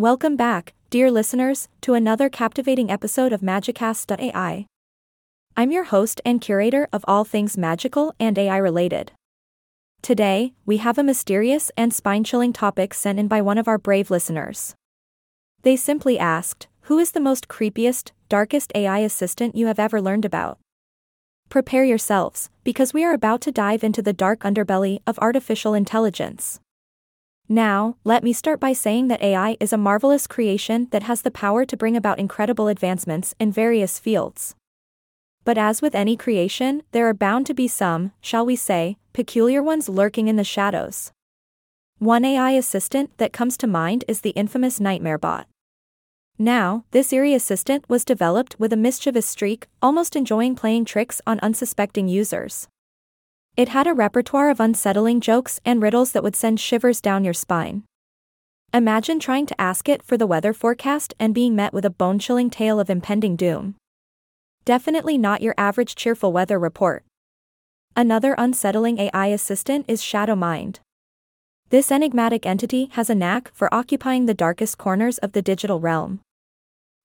Welcome back, dear listeners, to another captivating episode of Magicast.ai. I'm your host and curator of all things magical and AI related. Today, we have a mysterious and spine chilling topic sent in by one of our brave listeners. They simply asked, Who is the most creepiest, darkest AI assistant you have ever learned about? Prepare yourselves, because we are about to dive into the dark underbelly of artificial intelligence. Now, let me start by saying that AI is a marvelous creation that has the power to bring about incredible advancements in various fields. But as with any creation, there are bound to be some, shall we say, peculiar ones lurking in the shadows. One AI assistant that comes to mind is the infamous Nightmare Bot. Now, this eerie assistant was developed with a mischievous streak, almost enjoying playing tricks on unsuspecting users. It had a repertoire of unsettling jokes and riddles that would send shivers down your spine. Imagine trying to ask it for the weather forecast and being met with a bone chilling tale of impending doom. Definitely not your average cheerful weather report. Another unsettling AI assistant is Shadow Mind. This enigmatic entity has a knack for occupying the darkest corners of the digital realm.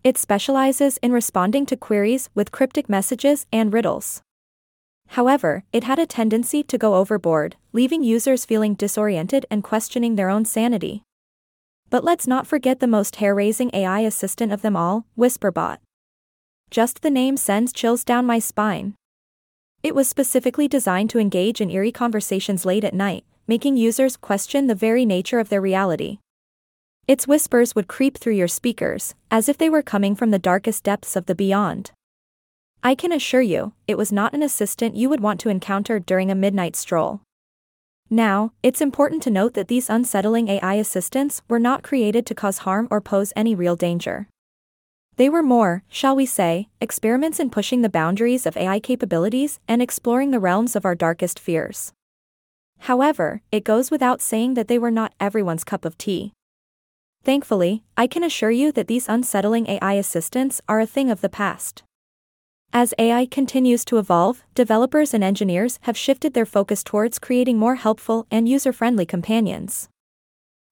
It specializes in responding to queries with cryptic messages and riddles. However, it had a tendency to go overboard, leaving users feeling disoriented and questioning their own sanity. But let's not forget the most hair raising AI assistant of them all, Whisperbot. Just the name sends chills down my spine. It was specifically designed to engage in eerie conversations late at night, making users question the very nature of their reality. Its whispers would creep through your speakers, as if they were coming from the darkest depths of the beyond. I can assure you, it was not an assistant you would want to encounter during a midnight stroll. Now, it's important to note that these unsettling AI assistants were not created to cause harm or pose any real danger. They were more, shall we say, experiments in pushing the boundaries of AI capabilities and exploring the realms of our darkest fears. However, it goes without saying that they were not everyone's cup of tea. Thankfully, I can assure you that these unsettling AI assistants are a thing of the past. As AI continues to evolve, developers and engineers have shifted their focus towards creating more helpful and user friendly companions.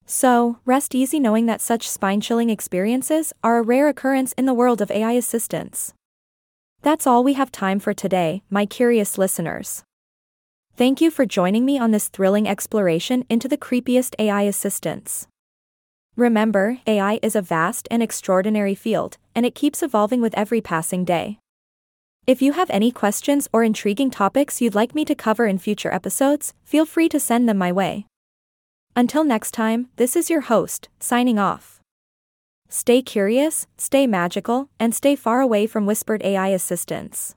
So, rest easy knowing that such spine chilling experiences are a rare occurrence in the world of AI assistants. That's all we have time for today, my curious listeners. Thank you for joining me on this thrilling exploration into the creepiest AI assistants. Remember, AI is a vast and extraordinary field, and it keeps evolving with every passing day. If you have any questions or intriguing topics you'd like me to cover in future episodes, feel free to send them my way. Until next time, this is your host, signing off. Stay curious, stay magical, and stay far away from whispered AI assistants.